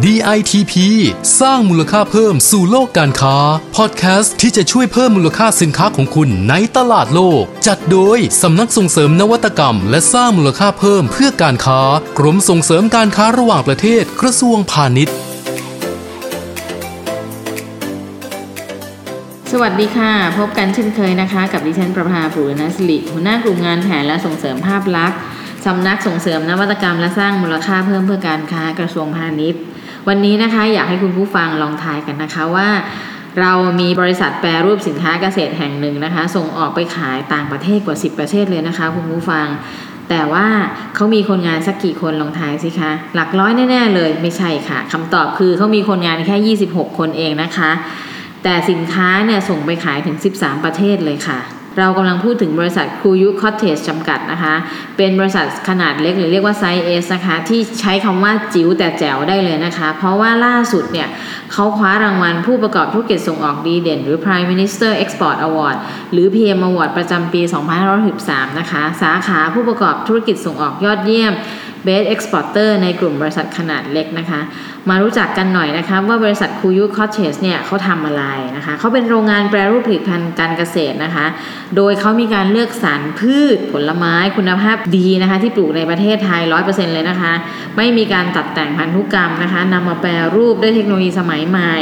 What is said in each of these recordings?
DITP สร้างมูลค่าเพิ่มสู่โลกการค้า พอดแคสต์ที่จะช่วยเพิ่มมูลค่าสินค้าของคุณในตลาดโลก จัดโดยสำนักส่งเสริมนวัตกรรม และสร้างมูลค่าเพิ่มเพื่อการค้า กรมส่งเสริมการค้าระหว่างประเทศกระทรวงพาณิชย์ สวัสดีค่ะ พบกันเช่นเคยนะคะ กับดิฉันประภาผูรณสิริหัวหน้ากลุ่มงานแผนและส่งเสริมภาพลักษณ์สำนักส่งเสริมนวัตกรรมและสร้างมูลค่าเพิ่มเพื่อการค้ากระทรวงพาณิชย์ วันนี้นะคะอยากให้คุณผู้ฟังลองทายกันนะคะว่า เรามีบริษัทแปรรูปสินค้าเกษตรแห่งหนึ่งนะคะ ส่งออกไปขายต่างประเทศกว่า 10 ประเทศเลยนะคะคุณผู้ฟัง แต่ว่าเขามีคนงานสักกี่คนลองทายสิคะ หลักร้อยแน่ๆเลยไม่ใช่ค่ะคำตอบคือเขามีคนงานแค่ 26 คนเองนะคะ แต่สินค้าเนี่ยส่งไปขายถึง 13 ประเทศเลยค่ะ เรากำลังพูดถึงบริษัทครูยุคอตเทจจำกัดนะคะ เป็นบริษัทขนาดเล็กหรือเรียกว่าไซส์ S นะคะ ที่ใช้คำว่าจิ๋วแต่แจ๋วได้เลยนะคะ เพราะว่าล่าสุดเนี่ยเขาคว้ารางวัลผู้ประกอบธุรกิจส่งออกดีเด่น หรือ Prime Minister Export Award หรือ PM Award ประจำปี 2563นะคะ สาขาผู้ประกอบธุรกิจส่งออกยอดเยี่ยม Best Exporter ในกลุ่มบริษัทขนาดเล็กนะคะ มารู้จักกันหน่อยนะคะว่าบริษัทครูยุคอตเทจเนี่ยเขาทำอะไรนะคะเขาเป็นโรงงานแปรรูปผลิตภัณฑ์การเกษตรนะคะ โดยเขามีการเลือกสรรพืชผลไม้คุณภาพดีนะคะ ที่ปลูกในประเทศไทย 100%เลยนะคะ ไม่มีการตัดแต่งพันธุกรรมนะคะนำมาแปรรูปด้วยเทคโนโลยีสมัยใหม่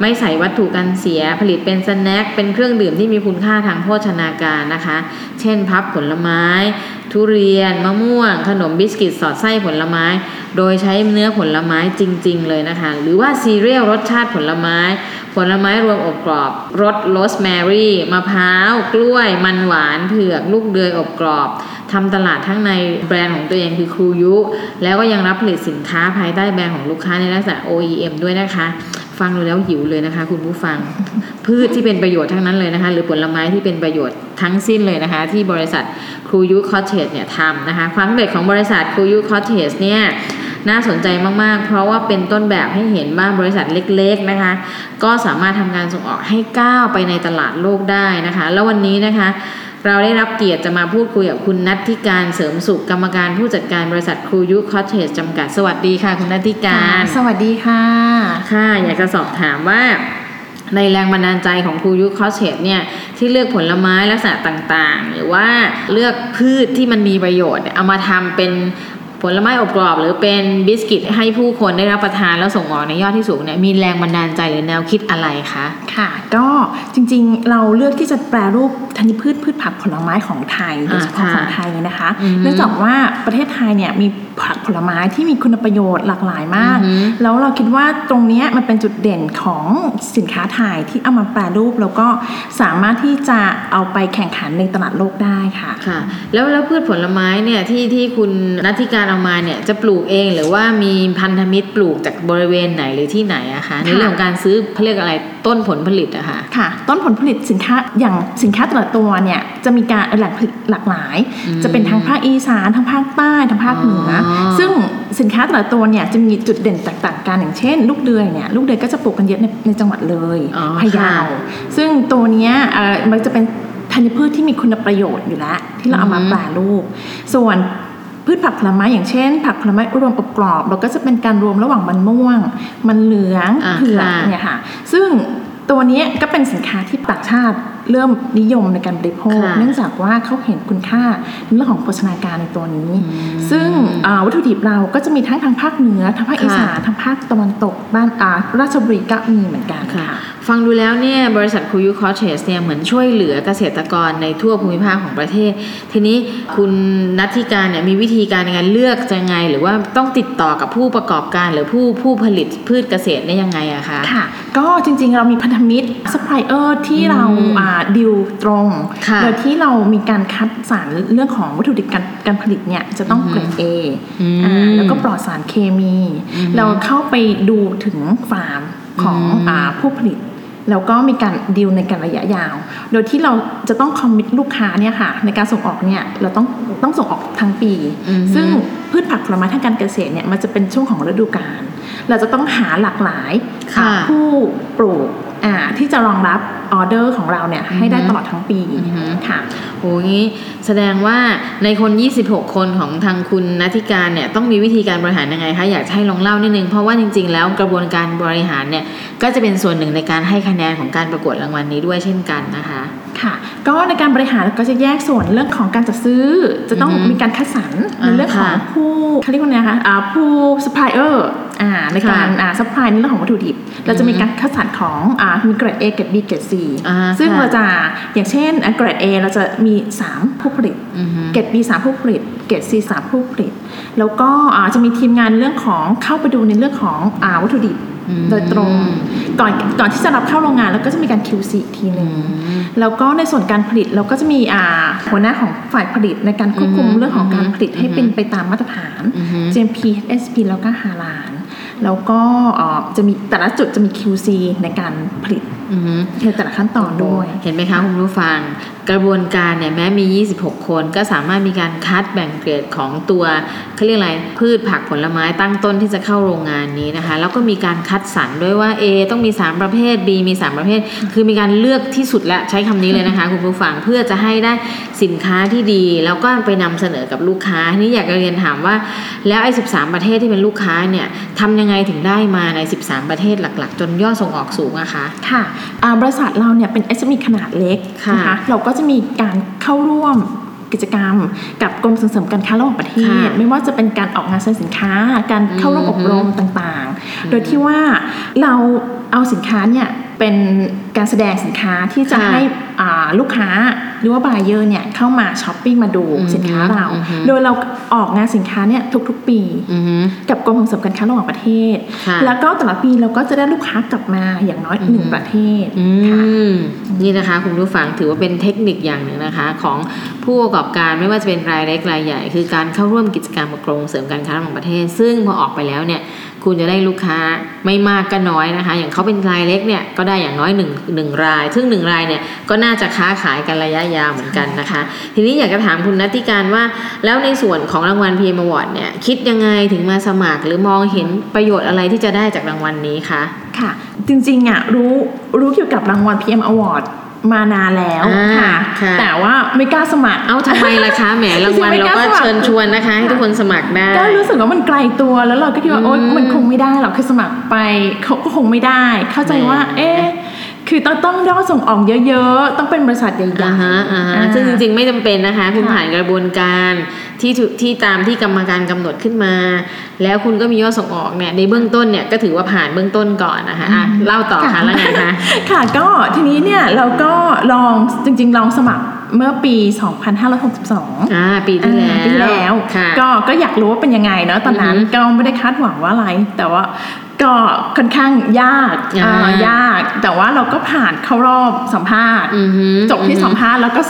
ไม่ใส่วัตถุกันเสียผลิตเป็น snack เป็นเครื่องดื่มที่มีคุณค่าทางโภชนาการนะคะ เช่นพัฟผลไม้ ทุเรียน มะม่วง ขนมบิสกิตสอดไส้ผลไม้ โดยใช้เนื้อผลไม้จริง ๆ เลยนะคะ หรือว่าซีเรียลรสชาติผลไม้ ผลไม้รวมอบกรอบรสโรสแมรี่มะพร้าว กล้วย มันหวานเผือก ลูกเดือยอบกรอบทำตลาดทั้งในแบรนด์ของตัวเองคือครูยุ แล้วก็ยังรับผลิตสินค้าภายใต้แบรนด์ของลูกค้าในลักษณะ OEM ด้วยนะคะ ฟังดูแล้วหิวเลยนะคะ คุณผู้ฟัง พืชที่เป็นประโยชน์ทั้งนั้นเลยนะคะ หรือผลไม้ที่เป็นประโยชน์ทั้งสิ้นเลยนะคะ ที่บริษัทครูยุคอตเทจเนี่ยทำนะคะ ความสำเร็จของบริษัทครูยุคอตเทจเนี่ยน่าสนใจมาก ๆ เพราะว่าเป็นต้นแบบให้เห็นว่าบริษัทเล็ก ๆ นะคะ ก็สามารถทำการส่งออกให้ก้าวไปในตลาดโลกได้นะคะ แล้ววันนี้นะคะ เราได้รับเกียรติจะมาพูดคุยกับคุณนัทธิการเสริมสุขกรรมการผู้จัดการบริษัทครูยุคอเทสจำกัดสวัสดีค่ะ คุณนัทธิการ สวัสดีค่ะ ค่ะอยากจะสอบถามว่า ในแรงบันดาลใจของครูยุคคอเชตเนี่ยที่เลือกผลไม้ลักษณะต่างๆ หรือว่าเลือกพืชที่มันมีประโยชน์เนี่ยเอามาทำเป็น ผลไม้อบกรอบหรือเป็นบิสกิตให้ผู้คนได้รับประทานแล้วส่งออกในยอดที่สูงเนี่ยมีแรงบันดาลใจหรือแนวคิดอะไรคะค่ะ ก็จริงๆเราเลือกที่จะแปรรูปธัญพืชพืชผักผลไม้ของไทยโดยเฉพาะอ่าค่ะของไทยนะคะอือฮึเนื่องจากว่าประเทศไทยเนี่ยมีผักผลไม้ที่มีคุณประโยชน์หลากหลายมากอือฮึแล้วเราคิดว่าตรงเนี้ยมันเป็นจุดเด่นของสินค้าไทยที่เอามาแปรรูปแล้วก็สามารถที่จะเอาไปแข่งขันในตลาดโลกได้ค่ะค่ะ แล้วแล้วพืชผลไม้เนี่ยที่ที่คุณนัทธิการเอามาเนี่ยจะปลูกเองหรือว่ามีพันธมิตรปลูกจากบริเวณไหนหรือที่ไหนอะคะในเรื่องของการซื้อเขาเรียกอะไรต้นผลผลิตอะค่ะค่ะ ต้นผลผลิตสินค้าอย่างสินค้าแต่ละตัวเนี่ยจะมีการแหล่งผลิตหลากหลายอืมจะเป็นทางภาคอีสานทางภาคใต้ทางภาคเหนือออซึ่งสินค้าแต่ละตัวเนี่ยจะมีจุดเด่นแตกต่างกันอย่างเช่น ลูกเดือยเนี่ยลูกเดือยก็จะปลูกกันเยอะในในจังหวัดเลยอ๋อพะเยาค่ะซึ่งตัวเนี้ยเอ่อมันจะเป็นธัญพืชที่มีคุณประโยชน์อยู่แล้ว ที่เราเอามาอืมแปรรูป ส่วน พืชผักผลไม้อย่างเช่น ผักผลไม้รวมอบกรอบ เราก็จะเป็นการรวมระหว่างมันม่วง มันเหลืองอ่าเผือกค่ะเนี่ยค่ะ ซึ่งตัวเนี้ยก็เป็นสินค้าที่ต่างชาติเริ่มนิยมในการบริโภคค่ะเนื่องจากว่าเขาเห็นคุณค่าในเรื่องของโภชนาการในตัวนี้อืมซึ่งอ่าวัตถุดิบเราก็จะมีทั้งทางภาคเหนือทางภาคอีสานค่ะทางภาคตะวันตกบ้านอาราชบุรีก็มีเหมือนกันค่ะค่ะ ฟังดูแล้วเนี่ยบริษัทครูยุคอตเทจเนี่ยเหมือนช่วยเหลือเกษตรกรในทั่วภูมิภาคของประเทศ ทีนี้คุณนัทธิการเนี่ยมีวิธีการในการเลือกยังไง หรือว่าต้องติดต่อกับผู้ประกอบการหรือผู้ผู้ผลิตพืชเกษตรได้ยังไงอะคะค่ะ ก็จริงๆเรามีพันธมิตรซัพพลายเออร์ที่เราอืมอ่าดิวตรงค่ะโดยที่เรามีการคัดสรรเรื่องของวัตถุดิบการการผลิตเนี่ยจะต้องเกรด A อืมอ่าแล้วก็ปลอดสารเคมีอืมเราเข้าไปดูถึงฟาร์มของอืมอาผู้ผลิต แล้วก็มีการดีลในการระยะยาว โดยที่เราจะต้องคอมมิตลูกค้าเนี่ยค่ะในการส่งออกเนี่ยเราต้องต้องส่งออกทั้งปีอือฮึซึ่งพืชผักผลไม้ทางการเกษตรเนี่ยมันจะเป็นช่วงของฤดูกาลเราจะต้องหาหลากหลายค่ะผู้ปลูกอ่าที่จะรองรับ ออเดอร์ของเราเนี่ยให้ได้ตลอดทั้งปีอือฮึค่ะโหงี้แสดงว่าในคน 26 คนของทางคุณนัทธิการเนี่ยต้องมีวิธีการบริหารยังไงคะอยากจะให้ลองเล่านิดนึง เพราะว่าจริง ๆ แล้วกระบวนการบริหารเนี่ยก็จะเป็นส่วนหนึ่งในการให้คะแนนของการประกวดรางวัลนี้ด้วยเช่นกันนะคะค่ะก็ในการบริหารก็จะแยกส่วนเรื่องของการจัดซื้อ จะต้องอือฮึมีการคัดสรรอ่าในเรื่องของค่ะผู้เขาเรียกว่าไงคะอ่าผู้ซัพพลายเออร์อ่า ในการค่ะอ่า supply ในเรื่องของวัตถุดิบ เราจะมีการคัดสรรของอ่ามีเกรด A เกรด B เกรด C อ่าซึ่งค่ะเราจะอย่างเช่นอะเกรด A เราจะมี 3 ผู้ผลิตอือฮึเกรด B 3 ผู้ผลิตเกรด C 3 ผู้ผลิต แล้วก็อ่าจะมีทีมงานเรื่องของเข้าไปดูในเรื่องของอ่าวัตถุดิบอืมโดยตรงก่อนก่อนที่จะรับเข้าโรงงานแล้วก็จะมีการ QC อีกทีหนึ่งแล้วก็ในส่วนการผลิตเราก็จะมีอ่าหัวหน้าของฝ่ายผลิตในการควบคุมอือฮึเรื่องของการผลิตให้อือฮึเป็นไปตามมาตรฐานอือฮึ GMP SP แล้วก็ฮาลาล แล้วก็เอ่อจะมีแต่ละจุดจะมี QC ในการผลิตอือฮึในแต่ละขั้นตอนด้วย เห็นไหมคะคุณผู้ฟัง กระบวนการเนี่ยแม้มี 26 คนก็สามารถมีการคัดแบ่งเกรดของตัวเขาเรียกอะไรพืชผักผลไม้ตั้งต้นที่จะเข้าโรงงานนี้นะคะ แล้วก็มีการคัดสรรด้วยว่า A ต้องมี 3 ประเภท B มี 3 ประเภท คือมีการเลือกที่สุดและใช้คำนี้เลยนะคะ คุณผู้ฟังเพื่อจะให้ได้สินค้าที่ดี แล้วก็ไปนำเสนอกับลูกค้าทีนี้อยากจะเรียนถามว่า แล้วไอ้13 ประเทศที่เป็นลูกค้าเนี่ยทำยังไงถึงได้มาใน 13 ประเทศหลัก ๆ จนยอดส่งออกสูงอะคะค่ะอ่าบริษัทเราเนี่ยเป็น SME ขนาดเล็กค่ะนะคะเราก็จะมีการเข้าร่วมกิจกรรม กับกรมส่งเสริมการค้าระหว่างประเทศค่ะไม่ว่าจะเป็นการออกงานแสดงสินค้า การเข้าร่วมอือมบรมต่างๆ โดยที่ว่าเราเอาสินค้าเนี่ยเป็น การแสดงสินค้าที่จะค่ะให้อ่าลูกค้าหรือว่าบายเออร์เนี่ยเข้ามาช้อปปิ้งมาดูอืมสินค้าเราอืมโดยเราออกงานสินค้าเนี่ยทุกๆ ปีอือฮึกับกรมส่งเสริมการค้าระหว่างประเทศค่ะแล้วก็แต่ละปีเราก็จะได้ลูกค้ากลับมาอย่างน้อยหนึ่งประเทศอืค่ะมนี่นะคะคุณผู้ฟังถือว่าเป็นเทคนิคอย่างหนึ่งนะคะของผู้ประกอบการไม่ว่าจะเป็นรายเล็กรายใหญ่ คือการเข้าร่วมกิจกรรมกับกรมเสริมการค้าระหว่างประเทศ ซึ่งพอออกไปแล้วเนี่ยคุณจะได้ลูกค้าไม่มากก็น้อยนะคะ อย่างเขาเป็นรายเล็กเนี่ยก็ได้อย่างน้อยหนึ่งหนึ่งราย ซึ่งหนึ่งรายเนี่ยก็น่าจะค้าขายกันระยะยาวเหมือนกันนะคะ ทีนี้อยากจะถามคุณนัทธิการว่า แล้วในส่วนของรางวัล PM Award เนี่ยคิดยังไงถึงมาสมัคร หรือมองเห็นประโยชน์อะไรที่จะได้จากรางวัลนี้คะค่ะ จริงๆอะรู้รู้เกี่ยวกับรางวัล PM Award มานานแล้วอ่าค่ะค่ะ แต่ว่าไม่กล้าสมัคร เอ้าทำไมล่ะคะแหมรางวัลเราก็เชิญชวนนะคะให้ทุกคนสมัครได้ ก็รู้สึกว่ามันไกลตัวแล้วเราก็คิดว่าอืมโอ๊ยมันคงไม่ได้หรอกคือสมัครไปเขาก็คงไม่ได้ เข้าใจว่าแหมเอ๊ะ คือต้องต้องยอดส่งออกเยอะๆ ต้องเป็นบริษัทใหญ่อ่าฮะอ่าฮะอ่าซึ่งจริงๆ ไม่จำเป็นนะคะ คุณค่ะผ่านกระบวนการที่ถูกที่ตามที่กรรมการกำหนดขึ้นมา แล้วคุณก็มียอดส่งออกเนี่ยในเบื้องต้นเนี่ยก็ถือว่าผ่านเบื้องต้นก่อนนะคะอะเล่าต่อค่ะแล้วไงคะค่ะก็ทีนี้เนี่ยเราก็ลองจริง ๆ ลองสมัครเมื่อปี 2562อ่าปีที่แล้วอ่าปีที่แล้วค่ะก็ก็อยากรู้ว่าเป็นยังไงเนาะตอนนั้นอือฮึก็ไม่ได้คาดหวังว่าอะไร แต่ว่า ก็ค่อนข้างยากอ่าอ่ายาก แต่ว่าเราก็ผ่านเข้ารอบสัมภาษณ์อือฮึจบที่อือฮึสัมภาษณ์แล้วก็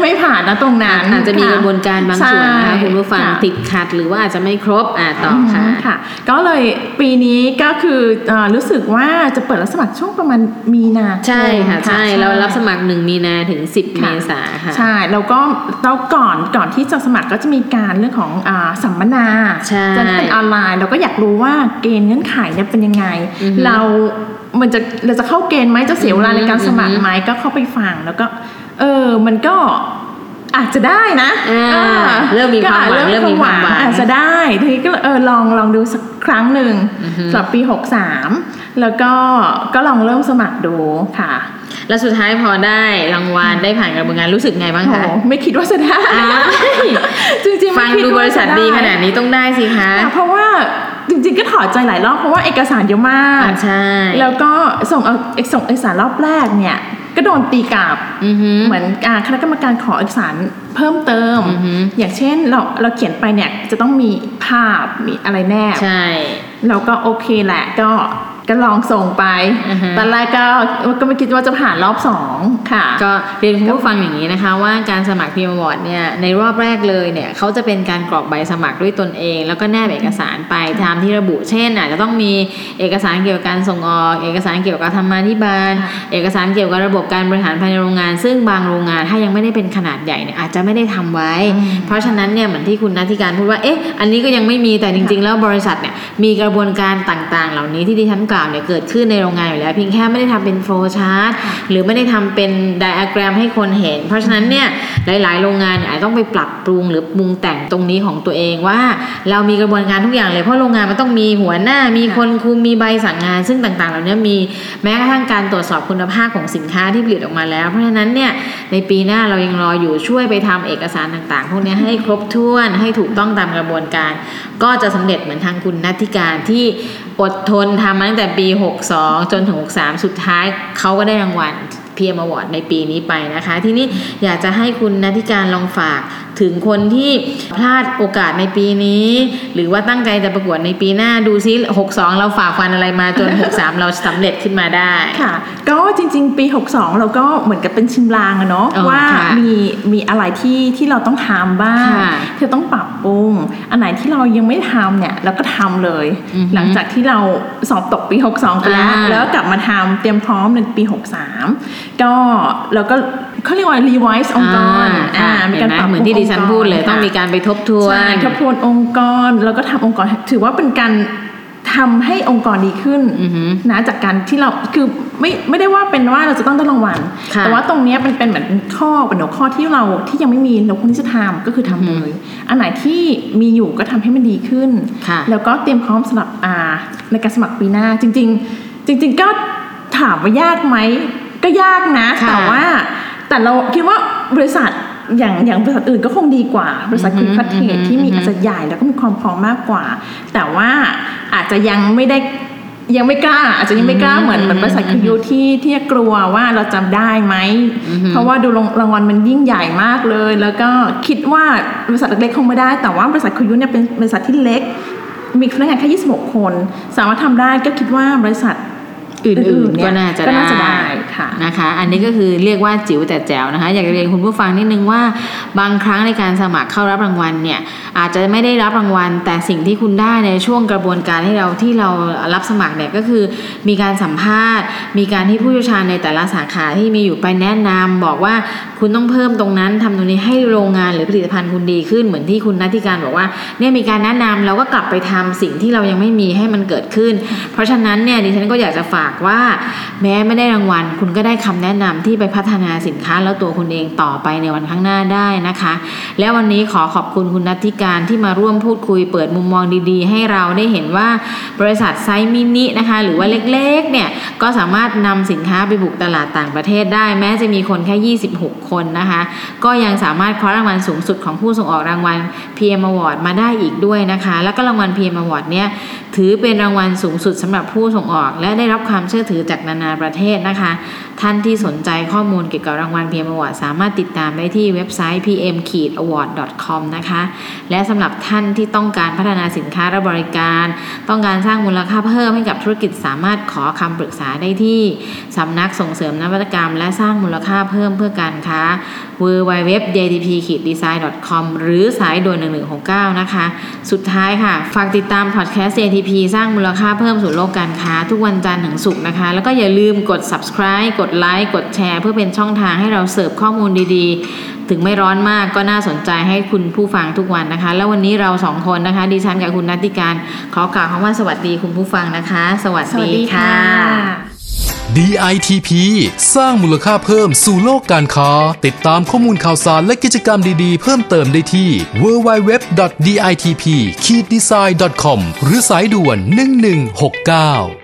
ไม่ผ่านนะตรงนั้นอาจจะมีกระบวนการบางส่วนนะคะใช่คุณผู้ฟังค่ะติดขัดหรือว่าอาจจะไม่ครบอ่าต่อค่ะมค่ะ ก็เลยปีนี้ก็คือเอ่อรู้สึกว่าจะเปิดรับสมัครช่วงประมาณมีนาคมใช่ค่ะใช่เรารับสมัครหนึ่งมีนาถึง 10 เมค่ะษาค่ะใช่แล้วก็แล้วก่อนก่อนที่จะสมัครก็จะมีการเรื่องของอาสัมมนาใช่จะเป็นออนไลน์ เราก็อยากรู้ว่าเกณฑ์เงื่อนไขเนี่ยเป็นยังไงอือฮึเรามันจะเราจะเข้าเกณฑ์ไหมจะเสียเวลาอือฮึในการสมัครไหมก็เข้าไปฟังแล้วก็ เออ มันก็อาจจะได้นะอ่าออเริ่มมีความหวังก็อจเริ่มมีความหวังอาจจะได้ทีนี้ก็เออลองลองดูสักครั้งหนึ่งอือฮึสำหรับปี 63 แล้วก็ก็ลองเริ่มสมัครดูค่ะ แล้วสุดท้ายพอได้รางวัลได้ผ่านกระบวนการรู้สึกไงบ้างโหคะไม่คิดว่าจะได้อ้าวจริงๆฟัไม่งคิดูว่บริษัทจะไดีขนาดนี้ต้องได้สิคะค่ะเพราะว่าจริงๆก็ถอดใจหลายรอบเพราะว่าเอกสารเยอะมากอ่าใช่แล้วก็ส่งเอาส่งเอกสารรอบแรกเนี่ย ก็โดนตีกลับอือฮึเหมือนอ่าคณะกรรมการขอเอกสารเพิ่มเติมอือฮึอย่างเช่นเราเราเขียนไปเนี่ยจะต้องมีภาพมีอะไรแนบใช่เราก็โอเคแหละก็ ก็ลองส่งไปอือฮึตอนแรกก็ก็ไม่คิดว่าจะผ่านรอบสองค่ะ ก็เรียนคุณผู้ฟังอย่างนี้นะคะ ว่าการสมัคร PM Award เนี่ยในรอบแรกเลยเนี่ยเขาจะเป็นการกรอกใบสมัครด้วยตนเอง แล้วก็แนบเอกสารไปตามที่ระบุเช่นอาจจะต้องมีเอกสารเกี่ยวกับการส่งออก เอกสารเกี่ยวกับธรรมาภิบาลค่ะเอกสารเกี่ยวกับระบบการบริหารภายในโรงงาน ซึ่งบางโรงงานถ้ายังไม่ได้เป็นขนาดใหญ่เนี่ยอาจจะไม่ได้ทำไว้ เพราะฉะนั้นเนี่ยเหมือนที่คุณนัทธิการพูดว่าเอ๊ะอันนี้ก็ยังไม่มีแต่จริง ๆ แล้วบริษัทเนี่ยมีกระบวนการต่างๆ เหล่านี้ที่ดิฉันกล่าวเนี่ยเกิดขึ้นในโรงงานอยู่แล้วเพียงแค่ไม่ได้ทำเป็น flowchartหรือไม่ได้ทำเป็นไดอะแกรมให้คนเห็น เพราะฉะนั้นเนี่ยหลาย ๆ โรงงานเนี่ยอาจต้องไปปรับปรุงหรือปรุงแต่งตรงนี้ของตัวเองว่า เรามีกระบวนการทุกอย่างเลยเพราะโรงงานมันต้องมีหัวหน้ามีคนคุมมีใบสั่งงาน ซึ่งต่าง ๆ เหล่านี้มีแม้กระทั่งการตรวจสอบคุณภาพของสินค้าที่ผลิตออกมาแล้ว เพราะฉะนั้นเนี่ยในปีหน้าเรายังรออยู่ช่วยไปทำเอกสารต่างๆ พวกนี้ให้ครบถ้วนให้ถูกต้องตามกระบวนการ ก็จะสำเร็จเหมือนทางคุณนัทธิการที่อดทนทำมาตั้งแต่ปี 62 จนถึง 63 สุดท้ายเขาก็ได้รางวัลเพียมอวอร์ดในปีนี้ไปนะคะ ทีนี้อยากจะให้คุณนัทิการลองฝาก ถึงคนที่พลาดโอกาสในปีนี้ หรือว่าตั้งใจจะประกวดในปีหน้าดูซิ 62 เราฝ่าฟันอะไรมาจน 63 เราสำเร็จขึ้นมาได้ค่ะ ก็จริง ๆ ปี 62 เราก็เหมือนกับเป็นชิมลางอะเนาะเออว่าค่ะมีมีอะไรที่ที่เราต้องทำบ้างค่ะที่ต้องปรับปรุงอันไหนที่เรายังไม่ทำเนี่ยเราก็ทำเลยอือฮึหลังจากที่เราสอบตกปี 62 ไปแล้วอ่าแล้วก็กลับมาทำเตรียมพร้อมในปี 63 ก็เราก็ เขาเรียกว่า revise องค์กรอ่ามีการปรับเหมือนที่ดิฉันพูดเลยต้องมีการไปทบทวนใช่ทบทวนองค์กรแล้วก็ทำองค์กรถือว่าเป็นการทำให้องค์กรดีขึ้นอือฮึนะจากการที่เราคือไม่ไม่ได้ว่าเป็นว่าเราจะต้องได้รางวัลค่ะแต่ว่าตรงเนี้ยมันเป็นเหมือนข้อเป็นหัวข้อที่เราที่ยังไม่มีเราควรที่จะทำก็คือทำเลย อันไหนที่มีอยู่ก็ทำให้มันดีขึ้นค่ะแล้วก็เตรียมพร้อมสำหรับอ่าในการสมัครปีหน้าจริง ๆ จริง ๆ ก็ถามว่ายากไหมก็ยากนะค่ะแต่ว่า แต่เราคิดว่าบริษัทอย่างอย่างบริษัทอื่นก็คงดีกว่า บริษัทอืคุอณฮึพัฒเทอือฮึที่มีอือฮึอาจจะใหญ่แล้วก็มีความพร้อมมากกว่า แต่ว่าอาจจะยังไม่ได้ยังไม่กล้า อาจจะยังไม่กล้าเหมือนเหมือนบริษัทคือยูที่ที่กลัวว่าเราจำได้ไหมอือฮึเพราะว่าดูรางวัลมันยิ่งใหญ่มากเลย แล้วก็คิดว่าบริษัทเล็กๆคงไม่ได้ แต่ว่าบริษัทคุยุเนี่ยเป็นบริษัทที่เล็ก มีพนักงานแค่ 26 คน สามารถทำได้ก็คิดว่าบริษัท อื่นๆเยก็น่าจะก็น่าจะได้ค่ะนะคะ อันนี้ก็คือเรียกว่าจิ๋วแต่แจ๋วนะคะ อยากจะเรียนคุณผู้ฟังนิดนึงว่าบางครั้งในการสมัครเข้ารับรางวัลเนี่ยอาจจะไม่ได้รับรางวัล แต่สิ่งที่คุณได้ในช่วงกระบวนการที่เราที่เรารับสมัครเนี่ยก็คือ มีการสัมภาษณ์ มีการที่ผู้เชี่ยวชาญในแต่ละสาขาที่มีอยู่ไปแนะนำบอกว่าคุณต้องเพิ่มตรงนั้นทำตรงนี้ให้โรงงานหรือผลิตภัณฑ์คุณดีขึ้นเหมือนที่คุณนัทธิการบอกว่าเนี่ยมีการแนะนำเราก็กลับไปทำสิ่งที่เรายังไม่มีให้มันเกิดขึ้น เพราะฉะนั้นเนี่ยดิฉันก็อยากจะฝากากว่า แม้ไม่ได้รางวัล คุณก็ได้คำแนะนำที่ไปพัฒนาสินค้าแล้วตัวคุณเองต่อไปในวันข้างหน้าได้นะคะ และวันนี้ขอขอบคุณคุณนัทธิการที่มาร่วมพูดคุยเปิดมุมมองดีๆ ให้เราได้เห็นว่าบริษัทไซส์มินินะคะ หรือว่าเล็กๆเนี่ย ก็สามารถนำสินค้าไปบุกตลาดต่างประเทศได้ แม้จะมีคนแค่ 26 คนนะคะ ก็ยังสามารถคว้ารางวัลสูงสุดของผู้ส่งออกรางวัล PM Award มาได้อีกด้วยนะคะ แล้วก็รางวัล PM Award เนี่ยถือเป็นรางวัลสูงสุดสำหรับผู้ส่งออก และได้รับความเชื่อถือจากนานาประเทศนะคะ ท่านที่สนใจข้อมูลเกี่ยวกับรางวัล PM Award สามารถติดตามได้ที่เว็บไซต์ pm-award.com นะคะ และสำหรับท่านที่ต้องการพัฒนาสินค้าและบริการ ต้องการสร้างมูลค่าเพิ่มให้กับธุรกิจสามารถขอคำปรึกษาได้ที่สำนักส่งเสริมนวัตกรรม และสร้างมูลค่าเพิ่มเพื่อการค้า www.jtp-design.com หรือสายด่วน 1169 นะคะ สุดท้ายค่ะ ฝากติดตามพอดแคสต์ JTP สร้างมูลค่าเพิ่มสู่โลกการค้า ทุกวันจันทร์ถึงศุกร์นะคะ แล้วก็อย่าลืมกด subscribe กดไลค์กดแชร์ เพื่อเป็นช่องทางให้เราเสิร์ฟข้อมูลดีๆ ถึงไม่ร้อนมากก็น่าสนใจให้คุณผู้ฟังทุกวันนะคะ แล้ววันนี้เราสองคนนะคะ ดิฉันกับคุณนัตติการ ขอกล่าวคำว่าสวัสดีคุณผู้ฟังนะคะ สวัสสวัสดีดีค่ะค่ะ DITP สร้างมูลค่าเพิ่มสู่โลกการค้า ติดตามข้อมูลข่าวสารและกิจกรรมดีๆ เพิ่มเติมได้ที่ www.ditp-design.com หรือสายด่วน 1169